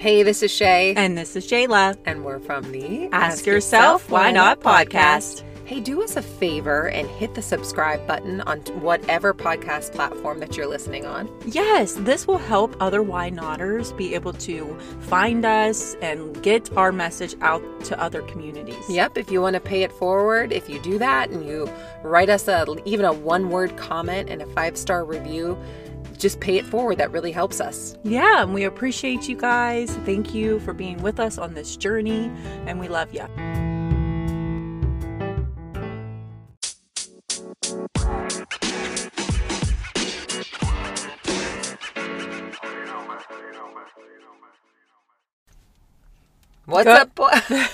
Hey, this is Shaye. And this is Jayla. And we're from the Ask, Yourself Why Not podcast. Hey, do us a favor and hit the subscribe button on whatever podcast platform that you're listening on. Yes, this will help other Why Notters be able to find us and get our message out to other communities. Yep, if you want to pay it forward, if you do that and you write us a even a one-word comment and a five-star review, just pay it forward. That really helps us. Yeah, and we appreciate you guys. Thank you for being with us on this journey, and we love you. What's Good. up, boy?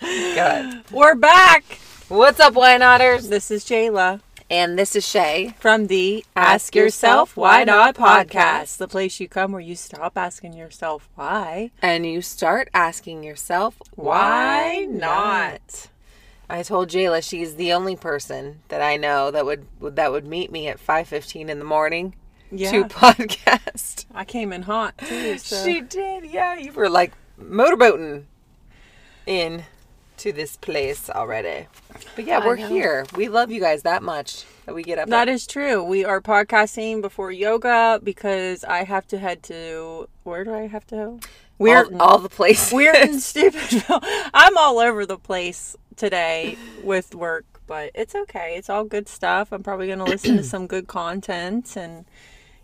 Good. We're back. What's up, Why Notters? This is Jayla And this is Shaye. from the Ask Yourself Why Not podcast, the place you come where you stop asking yourself why. And you start asking yourself, Why not? I told Jayla she's the only person that I know that would that would meet me at five fifteen in the morning Yeah, to podcast. I came in hot too. So. She did, yeah. You were like motorboating in to this place already. But yeah, I we're know. here. We love you guys that much that we get up. That at- is true. We are podcasting before yoga because I have to head to where do I have to go? Weird, all, all the places. weird and stupid. I'm all over the place today with work, but it's okay. It's all good stuff. I'm probably going to listen to some good content and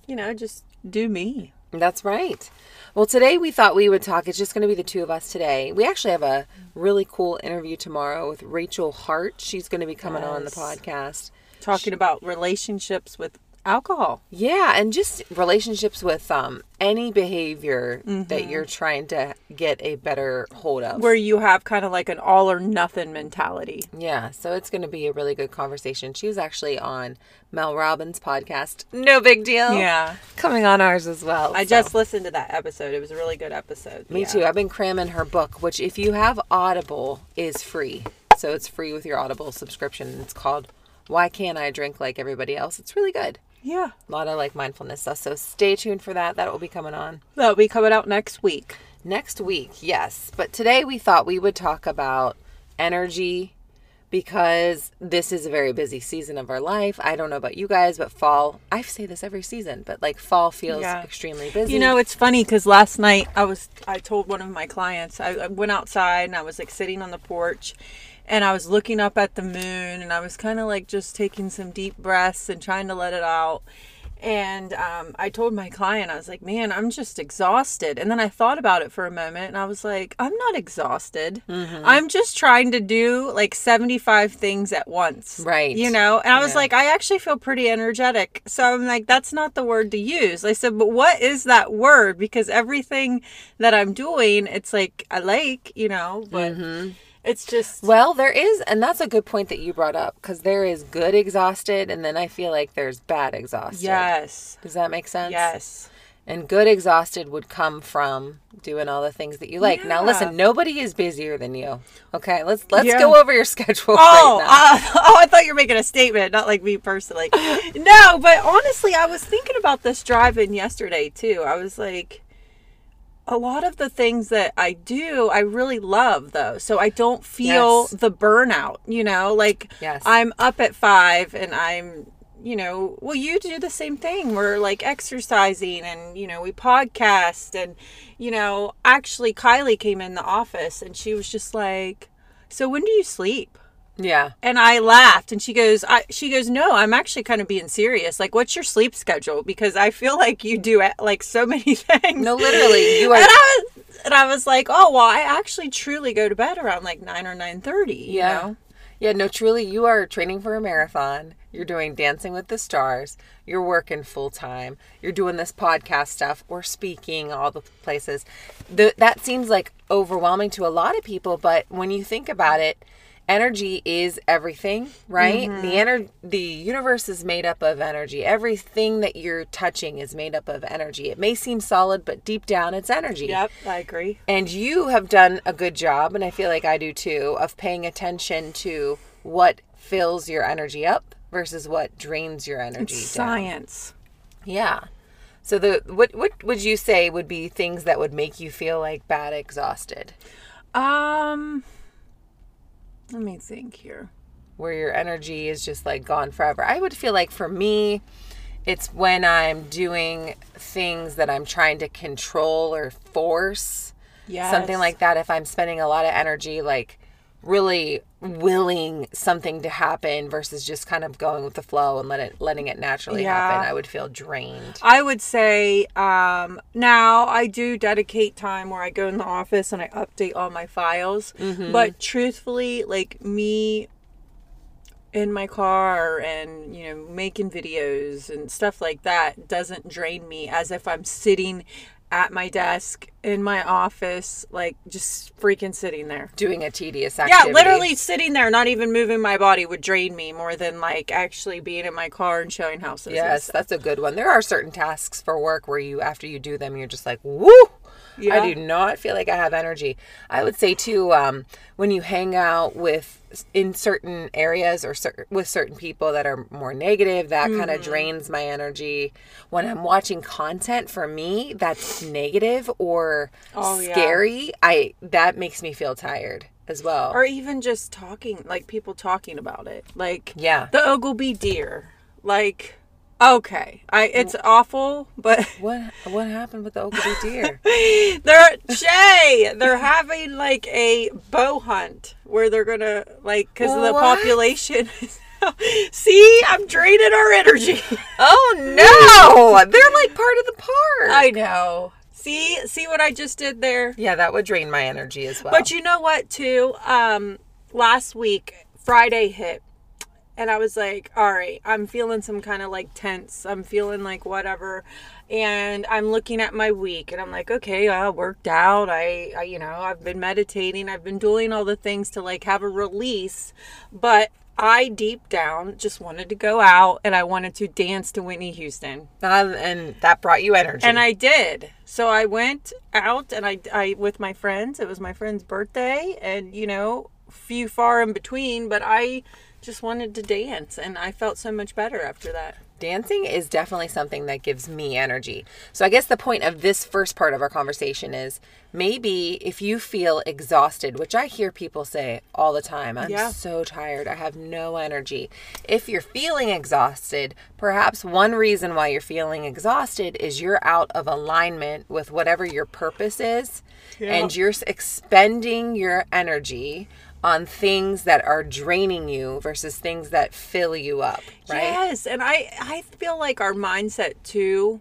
you know just do me. That's right. Well, today we thought we would talk. It's just going to be the two of us today. We actually have a really cool interview tomorrow with Rachel Hart. She's going to be coming on the podcast. Talking about relationships with alcohol. Yeah, and just relationships with um any behavior that you're trying to get a better hold of. Where you have kind of like an all or nothing mentality. yeah, so it's going to be a really good conversation. She was actually on Mel Robbins' podcast. No big deal. Yeah. Coming on ours as well. I so. just listened to that episode. It was a really good episode. Me Yeah. too. I've been cramming her book, which if you have Audible is free. So it's free with your Audible subscription. It's called Why Can't I Drink Like Everybody Else? It's really good. Yeah. A lot of like mindfulness stuff. So stay tuned for that. That will be coming on That'll be coming out next week. next week. Yes. But today we thought we would talk about energy because this is a very busy season of our life. I don't know about you guys, but fall, I say this every season, but like fall feels Yeah. extremely busy. You know, it's funny because last night I was, I told one of my clients, I, I went outside and I was like sitting on the porch and I was looking up at the moon and I was kind of like just taking some deep breaths and trying to let it out. And um, I told my client, I was like, man, I'm just exhausted. And then I thought about it for a moment and I was like, I'm not exhausted. I'm just trying to do like 75 things at once. Right. You know? And I was Yeah. like, I actually feel pretty energetic. So I'm like, that's not the word to use. I said, but what is that word? Because everything that I'm doing, it's like I like, you know, but it's just. Well, there is, and that's a good point that you brought up because there is good exhausted, and then I feel like there's bad exhausted. Yes. Does that make sense? Yes. And good exhausted would come from doing all the things that you like. Now, listen, nobody is busier than you. Okay, let's let's Yeah. go over your schedule Oh, right now. uh, oh! I thought you were making a statement, not like me personally. no, but honestly, I was thinking about this drive-in yesterday too. I was like, a lot of the things that I do, I really love though, so I don't feel Yes. the burnout. You know, like Yes. I'm up at five and I'm. You know, well, you do the same thing. We're like exercising and, you know, we podcast. And, you know, actually, Kylie came in the office and she was just like, So when do you sleep? Yeah, And I laughed, and she goes, I, "She goes, no, I'm actually kind of being serious. Like, what's your sleep schedule? Because I feel like you do eh, like so many things. No, literally, you are- And I was, and I was like, oh well, I actually truly go to bed around like nine or nine thirty. You yeah, know? yeah. No, truly, you are training for a marathon. You're doing Dancing with the Stars. You're working full time. You're doing this podcast stuff or speaking all the places. The, that seems like overwhelming to a lot of people, but when you think about it, energy is everything, right? Mm-hmm. The ener- the universe is made up of energy. Everything that you're touching is made up of energy. It may seem solid, but deep down it's energy. Yep, I agree. And you have done a good job, and I feel like I do too, of paying attention to what fills your energy up versus what drains your energy. down. Science. Yeah. So the what what would you say would be things that would make you feel like bad exhausted? Um, let me think here. Where your energy is just like gone forever. I would feel like for me, it's when I'm doing things that I'm trying to control or force. Yes. Something like that. If I'm spending a lot of energy, like really willing something to happen versus just kind of going with the flow and let it letting it naturally Yeah. happen, I would feel drained. I would say um, now I do dedicate time where I go in the office and I update all my files. But truthfully, like me in my car and you know making videos and stuff like that doesn't drain me as if I'm sitting at my desk in my office like just freaking sitting there. Doing a tedious activity. Yeah, literally sitting there, not even moving my body would drain me more than like actually being in my car and showing houses. Yes, that's a good one. There are certain tasks for work where you, after you do them, you're just like, woo! Yeah. I do not feel like I have energy. I would say too, um, when you hang out with in certain areas or cer- with certain people that are more negative, that kind Mm-hmm. of drains my energy. When I'm watching content for me that's negative or Oh, yeah. scary, I that makes me feel tired as well. or even just talking like people talking about it like Yeah. the Oglebay deer like okay i it's awful but what what happened with the Oakwood deer? they're Jay. they're having like a bow hunt where they're gonna like because of the population see i'm draining our energy Oh no! They're like part of the park. i know see see what i just did there yeah, that would drain my energy as well. But you know what, too? Um, last week, Friday hit, and I was like, all right, I'm feeling some kind of like tense. I'm feeling like whatever. And I'm looking at my week, and I'm like, okay, I worked out. I, I, you know, I've been meditating. I've been doing all the things to like have a release. But I deep down just wanted to go out and I wanted to dance to Whitney Houston. Um, and that brought you energy. And I did. So I went out and I, I with my friends. It was my friend's birthday, and you know, few far in between. But I just wanted to dance, and I felt so much better after that. dancing is definitely something that gives me energy. So I guess the point of this first part of our conversation is maybe if you feel exhausted, which I hear people say all the time, I'm Yeah. so tired, I have no energy. If you're feeling exhausted, perhaps one reason why you're feeling exhausted is you're out of alignment with whatever your purpose is and you're expending your energy on things that are draining you versus things that fill you up, right? Yes, and I I feel like our mindset too.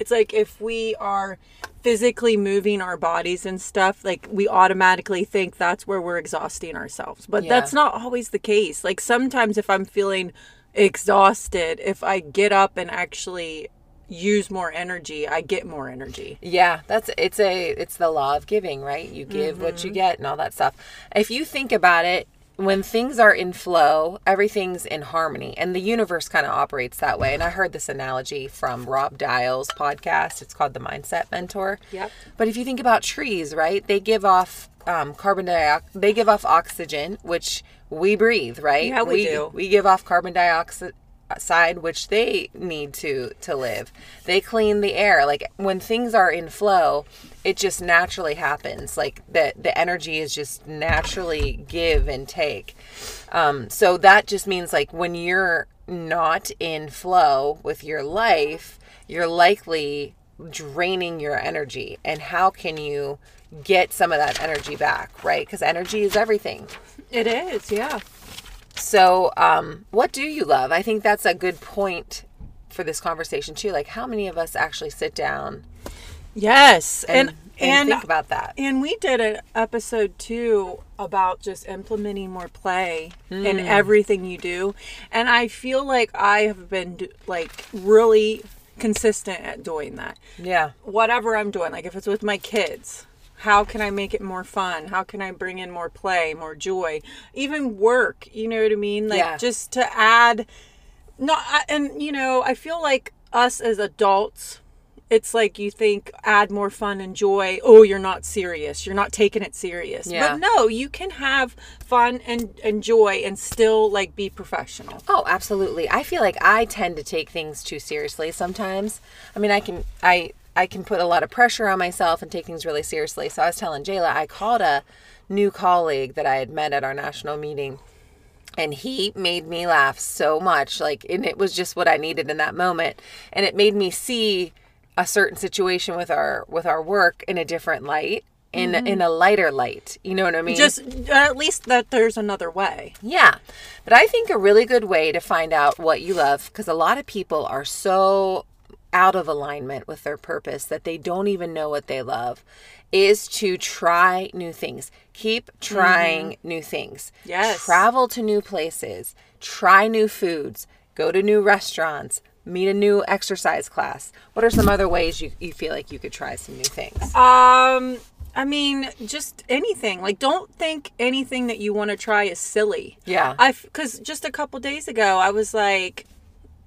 It's like if we are physically moving our bodies and stuff, like we automatically think that's where we're exhausting ourselves. But Yeah. that's not always the case. Like sometimes if I'm feeling exhausted, if I get up and actually use more energy, I get more energy. Yeah, that's it's a it's the law of giving, right? You give what you get and all that stuff. If you think about it, when things are in flow, everything's in harmony, and the universe kind of operates that way. And I heard this analogy from Rob Dial's podcast. It's called the Mindset Mentor. Yep. But if you think about trees, right? They give off um, carbon dioxide. They give off oxygen, which we breathe, right? Yeah, we do. We give off carbon dioxide side which they need to to live. They clean the air. Like when things are in flow it just naturally happens. Like the the energy is just naturally give and take. Um so that just means like when you're not in flow with your life you're likely draining your energy. And how can you get some of that energy back right? Because energy is everything. It is, yeah. So, um, what do you love? I think that's a good point for this conversation too. Like, how many of us actually sit down Yes. and, And and, and, think about that? And we did an episode too about just implementing more play in everything you do. And I feel like I have been do- like really consistent at doing that. Yeah, Whatever I'm doing, like if it's with my kids, how can I make it more fun? How can I bring in more play, more joy? Even work, you know what I mean? Like Yeah. just to add not and you know, I feel like us as adults it's like you think add more fun and joy. Oh, you're not serious. You're not taking it serious. Yeah. But no, you can have fun and, and joy and still like be professional. Oh, absolutely. I feel like I tend to take things too seriously sometimes. I mean, I can I I can put a lot of pressure on myself and take things really seriously. So I was telling Jayla, I called a new colleague that I had met at our national meeting and he made me laugh so much like and it was just what I needed in that moment and it made me see a certain situation with our with our work in a different light in mm-hmm. in a lighter light. You know what I mean? Just uh, at least that there's another way. Yeah. But I think a really good way to find out what you love, because a lot of people are so out of alignment with their purpose that they don't even know what they love, is to try new things. Keep trying new things. Yes. Travel to new places, try new foods, go to new restaurants. Meet a new exercise class. What are some other ways you, you feel like you could try some new things? Um, I mean, just anything. Like, don't think anything that you want to try is silly. Yeah. I because just a couple days ago, I was like,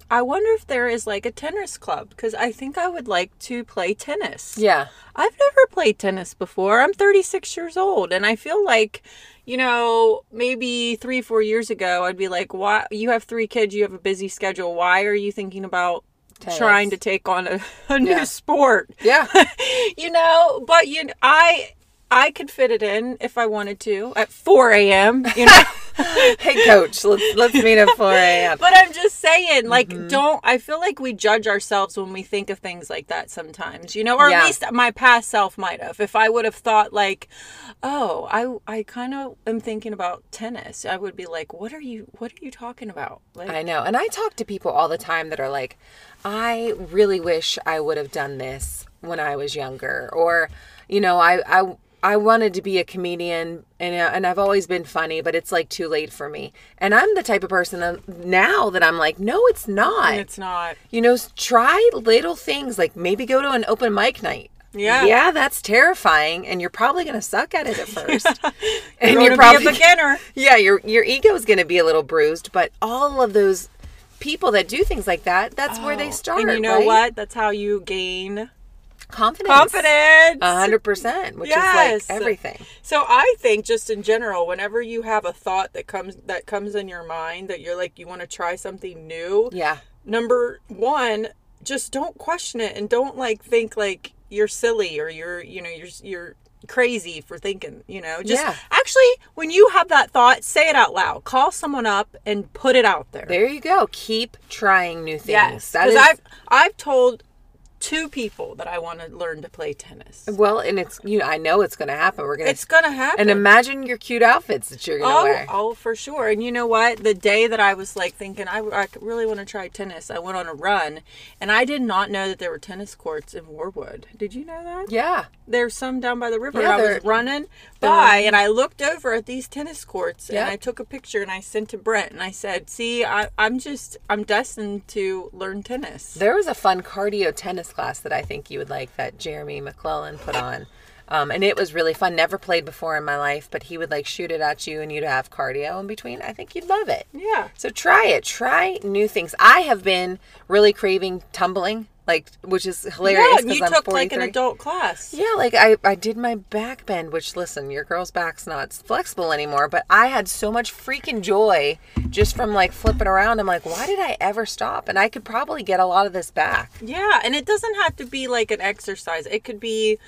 I wonder if there is like a tennis club because I think I would like to play tennis. Yeah. I've never played tennis before. I'm 36 years old, and I feel like, you know, maybe three, four years ago, I'd be like, "Why? You have three kids. You have a busy schedule. Why are you thinking about Tennis. trying to take on a, a new Yeah. sport?" Yeah. you know, but you, I, I could fit it in if I wanted to at 4 a.m. You know. hey, coach, let's, let's meet at 4 a.m. But I'm just saying, like, Mm-hmm. don't. I feel like we judge ourselves when we think of things like that sometimes, you know, or Yeah. at least my past self might have. If I would have thought, like, oh, I, I kind of am thinking about tennis, I would be like, what are you, what are you talking about? Like, I know. And I talk to people all the time that are like, I really wish I would have done this when I was younger. Or, you know, I, I, I wanted to be a comedian and, uh, and I've always been funny, but it's like too late for me. And I'm the type of person that now that I'm like, no, it's not. it's not. you know, try little things like maybe go to an open mic night. Yeah. Yeah, that's terrifying. And you're probably going to suck at it at first. and You're, you're probably be a beginner. yeah, your your ego is going to be a little bruised, but all of those people that do things like that, that's where they start. Oh, And you know right? what? That's how you gain Confidence. confidence. A hundred percent, which Yes. is like everything. So I think just in general, whenever you have a thought that comes that comes in your mind that you're like you want to try something new, Yeah. number one, just don't question it and don't like think like you're silly or you're you know you're you're crazy for thinking you know just Yeah. actually when you have that thought say it out loud call someone up and put it out there There you go. Keep trying new things. yes is i've i've told two people that i want to learn to play tennis well, and it's you know I know it's going to happen. We're going to it's gonna happen and imagine your cute outfits that you're going to Oh, wear. oh, for sure. And you know what? The day that I was like thinking, I, I really want to try tennis, I went on a run and I did not know that there were tennis courts in Warwood. Did you know that? Yeah. There's some down by the river. Yeah, I was running by and I looked over at these tennis courts Yeah. and I took a picture and I sent to Brent and I said, See, I, I'm just, I'm destined to learn tennis. There was a fun cardio tennis class that I think you would like that Jeremy McClellan put on. Um, and it was really fun. Never played before in my life, but he would like shoot it at you and you'd have cardio in between. I think you'd love it. Yeah. So try it. Try new things. I have been really craving tumbling, like which is hilarious. Yeah, you I'm took like an adult class. Yeah, like I, I did my back bend, which listen, your girl's back's not flexible anymore, but I had so much freaking joy just from like flipping around. I'm like, why did I ever stop? And I could probably get a lot of this back. Yeah, and it doesn't have to be like an exercise. It could be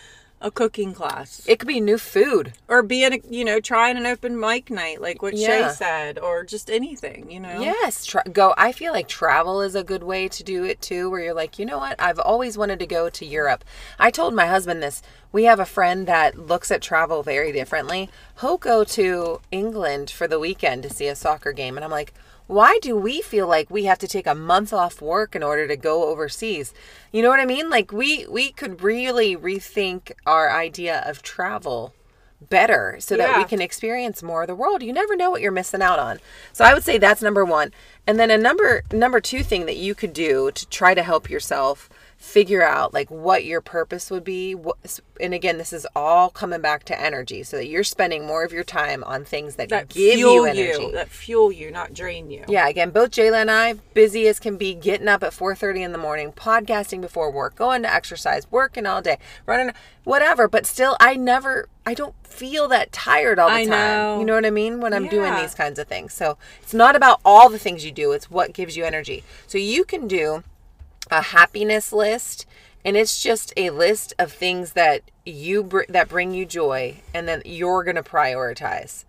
a cooking class. It could be new food. or being a, you know trying an open mic night like what Yeah. Shaye said or just anything you know Yes, tra- go. I feel like travel is a good way to do it too, where you're like, you know what? I've always wanted to go to Europe. I told my husband this. We have a friend that looks at travel very differently. He'll go to England for the weekend to see a soccer game, and I'm like, why do we feel like we have to take a month off work in order to go overseas? You know what I mean? Like we we could really rethink our idea of travel better so that we can experience more of the world. You never know what you're missing out on. So I would say that's number one. And then a number number 2 thing that you could do to try to help yourself figure out like what your purpose would be what, and again this is all coming back to energy so that you're spending more of your time on things that, that give fuel you energy. that fuel you, not drain you. yeah again both jayla and i busy as can be getting up at 4.30 in the morning podcasting before work going to exercise working all day running whatever but still i never i don't feel that tired all the I time. know. you know what i mean? When i'm doing these kinds of things. So it's not about all the things you do it's what gives you energy. So you can do a happiness list and it's just a list of things that you br- that bring you joy and then you're going to prioritize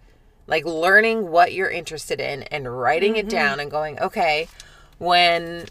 like learning what you're interested in and writing it mm-hmm. down and going okay when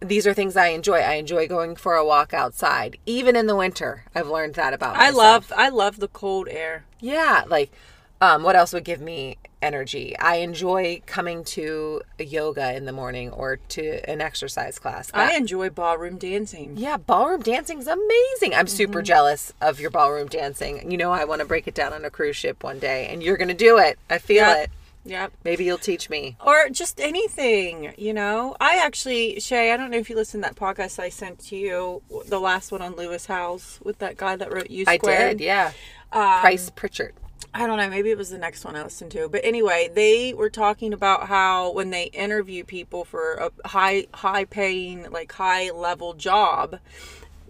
these are things I enjoy. I enjoy going for a walk outside, even in the winter. I've learned that about I love I love the cold air. Yeah, like um, what else would give me energy? I enjoy coming to yoga in the morning or to an exercise class. I enjoy ballroom dancing. yeah, ballroom dancing is amazing. I'm super jealous of your ballroom dancing. You know, I want to break it down on a cruise ship one day, and you're going to do it. I feel Yep. it. Yep. Maybe you'll teach me. Or just anything, you know. I actually, Shaye, I don't know if you listened to that podcast I sent to you, the last one on Lewis Howes with that guy that wrote U I Squared. did, yeah. Um, Price Pritchett. I don't know. Maybe it was the next one I listened to. But anyway, they were talking about how when they interview people for a high, high paying, like high level job,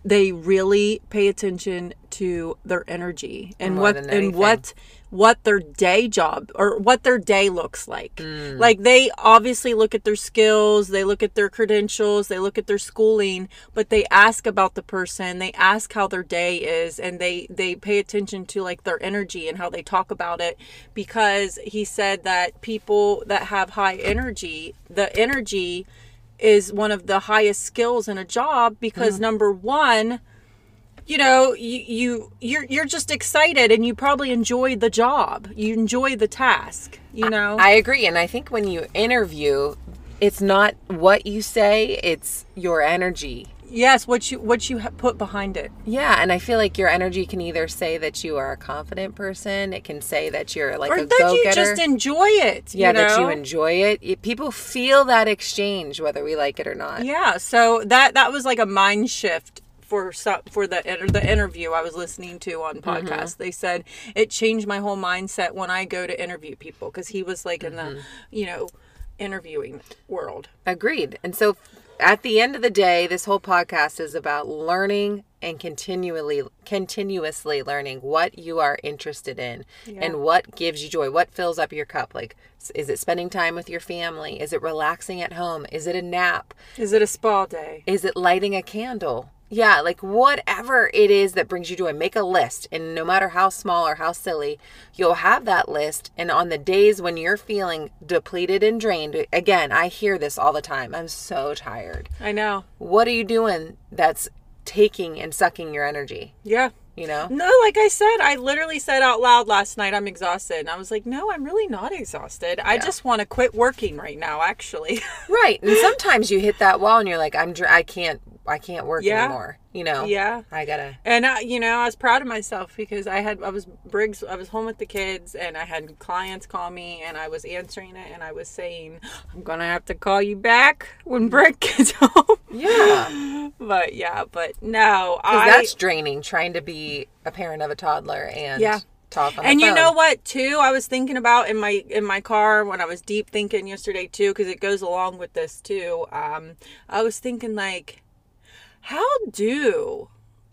they really pay attention to their energy and More what and what what their day job or what their day looks like. Mm. Like they obviously look at their skills, they look at their credentials, they look at their schooling, but they ask about the person, they ask how their day is and they they pay attention to like their energy and how they talk about it because he said that people that have high energy, the energy is one of the highest skills in a job because Mm-hmm. number 1 you know you, you you're you're just excited and you probably enjoy the job you enjoy the task you know I agree. And I think when you interview, it's not what you say, it's your energy. Yes what you what you ha- put behind it Yeah, and I feel like your energy can either say that you are a confident person, it can say that you're like or a that go you just enjoy it yeah, you know? that you enjoy it. It- People feel that exchange whether we like it or not. yeah so that that was like a mind shift for for the the interview I was listening to on Mm-hmm. podcast, they said it changed my whole mindset when I go to interview people because he was like in Mm-hmm. the you know interviewing world. Agreed. And so at the end of the day, this whole podcast is about learning and continually continuously learning what you are interested in and what gives you joy, what fills up your cup. Like is it spending time with your family? Is it relaxing at home? Is it a nap? Is it a spa day? Is it lighting a candle? Yeah, like whatever it is that brings you joy, make a list. And no matter how small or how silly, you'll have that list. And on the days when you're feeling depleted and drained, again, I hear this all the time. I'm so tired. I know. What are you doing that's taking and sucking your energy? Yeah. You know? No, like I said, I literally said out loud last night, I'm exhausted. And I was like, no, I'm really not exhausted. I just want to quit working right now, actually. Right. And sometimes you hit that wall and you're like, I'm, dr- I can't, I can't work Yeah. anymore. You know? yeah. I gotta. And I, you know, I was proud of myself because I had I was Briggs. I was home with the kids, and I had clients call me, and I was answering it, and I was saying, "I'm gonna have to call you back when Brick gets home." Yeah. but yeah, but no, I. that's draining trying to be a parent of a toddler and Yeah. talk on and you know what too i was thinking about in my in my car when i was deep thinking yesterday too because it goes along with this too um i was thinking like how do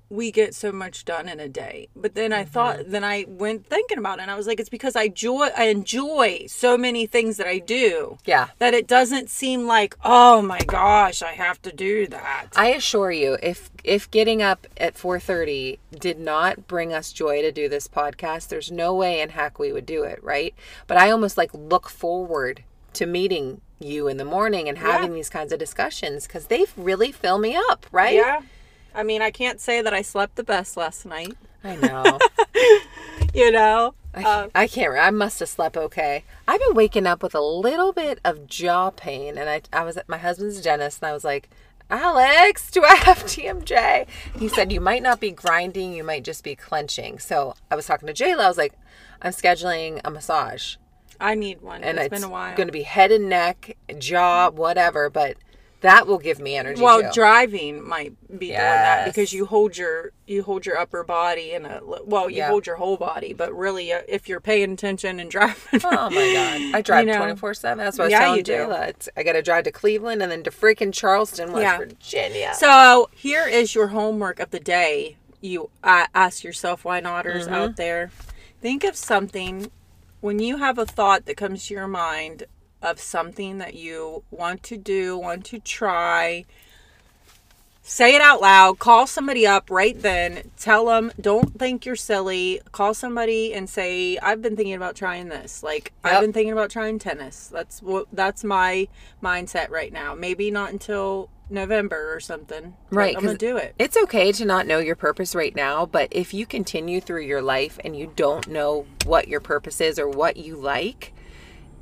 we get so much done in a day but then i thought mm-hmm. then i went thinking about it and i was like it's because i joy i enjoy so many things that i do Yeah. that it doesn't seem like oh my gosh i have to do that I assure you, if if getting up at 4:30 did not bring us joy to do this podcast, there's no way in heck we would do it, right? But I almost like look forward to meeting you in the morning and having these kinds of discussions because they really fill me up, right? yeah i mean i can't say that i slept the best last night I know. you know I, uh, I can't. I must have slept okay. I've been waking up with a little bit of jaw pain, and I I was at my husband's dentist, and I was like, Alex, do I have TMJ? He said you might not be grinding, you might just be clenching. So I was talking to Jayla. I was like, I'm scheduling a massage. I need one. and it's it's been a while. going to be head and neck, jaw, whatever. But that will give me energy. well, too. driving might be doing that because you hold your you hold your upper body and a well, you Yeah. hold your whole body, but really, uh, if you're paying attention and driving, Oh my god! I drive twenty four seven. That's what I was Yeah, telling you do. Jayla. It's, I got to drive to Cleveland and then to freaking Charleston, West Yeah. Virginia. So here is your homework of the day. You uh, ask yourself, why notters Mm-hmm. out there, think of something when you have a thought that comes to your mind of something that you want to do, want to try. Say it out loud. Call somebody up right then. Tell them, don't think you're silly. Call somebody and say, "I've been thinking about trying this. Like Yep. I've been thinking about trying tennis. That's what that's my mindset right now. Maybe not until November or something. Right, I'm going to do it. It's okay to not know your purpose right now, but if you continue through your life and you don't know what your purpose is or what you like,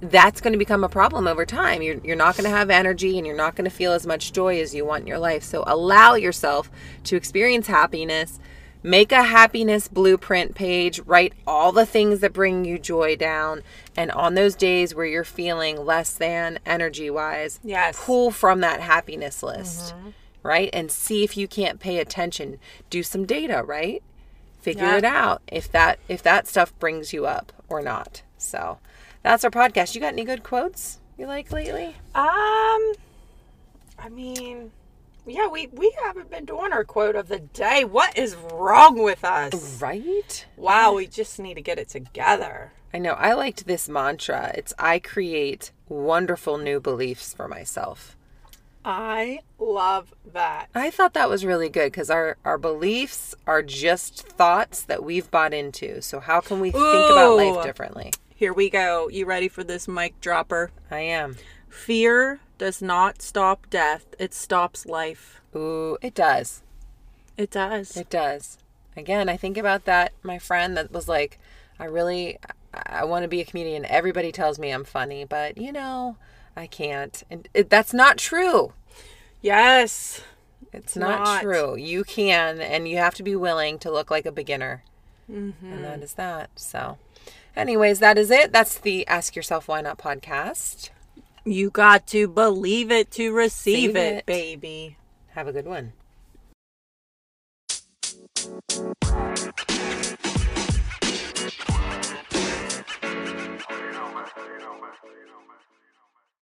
that's going to become a problem over time. You're, you're not going to have energy and you're not going to feel as much joy as you want in your life. So allow yourself to experience happiness. Make a happiness blueprint page, write all the things that bring you joy down. And on those days where you're feeling less than energy wise, Yes. pull from that happiness list, mm-hmm. right? And see if you can't pay attention. Do some data, right? Figure Yeah. it out if that if that stuff brings you up or not. So that's our podcast. You got any good quotes you like lately? Um, I mean, yeah, we we haven't been doing our quote of the day. What is wrong with us? Right? Wow, we just need to get it together. I know. I liked this mantra. It's I create wonderful new beliefs for myself. I love that. I thought that was really good because our, our beliefs are just thoughts that we've bought into. So, how can we think about life differently? Here we go. You ready for this mic dropper? I am. Fear does not stop death, it stops life. Ooh, it does. It does. It does. Again, I think about that. My friend that was like, I really, I, want to be a comedian. Everybody tells me I'm funny, but you know, I can't. And it, that's not true. yes. It's not, not. true. You can, and you have to be willing to look like a beginner. Mm-hmm. And that is that. So, anyways, that is it. That's the Ask Yourself Why Not podcast. You got to believe it to receive it, it. baby. Have a good one.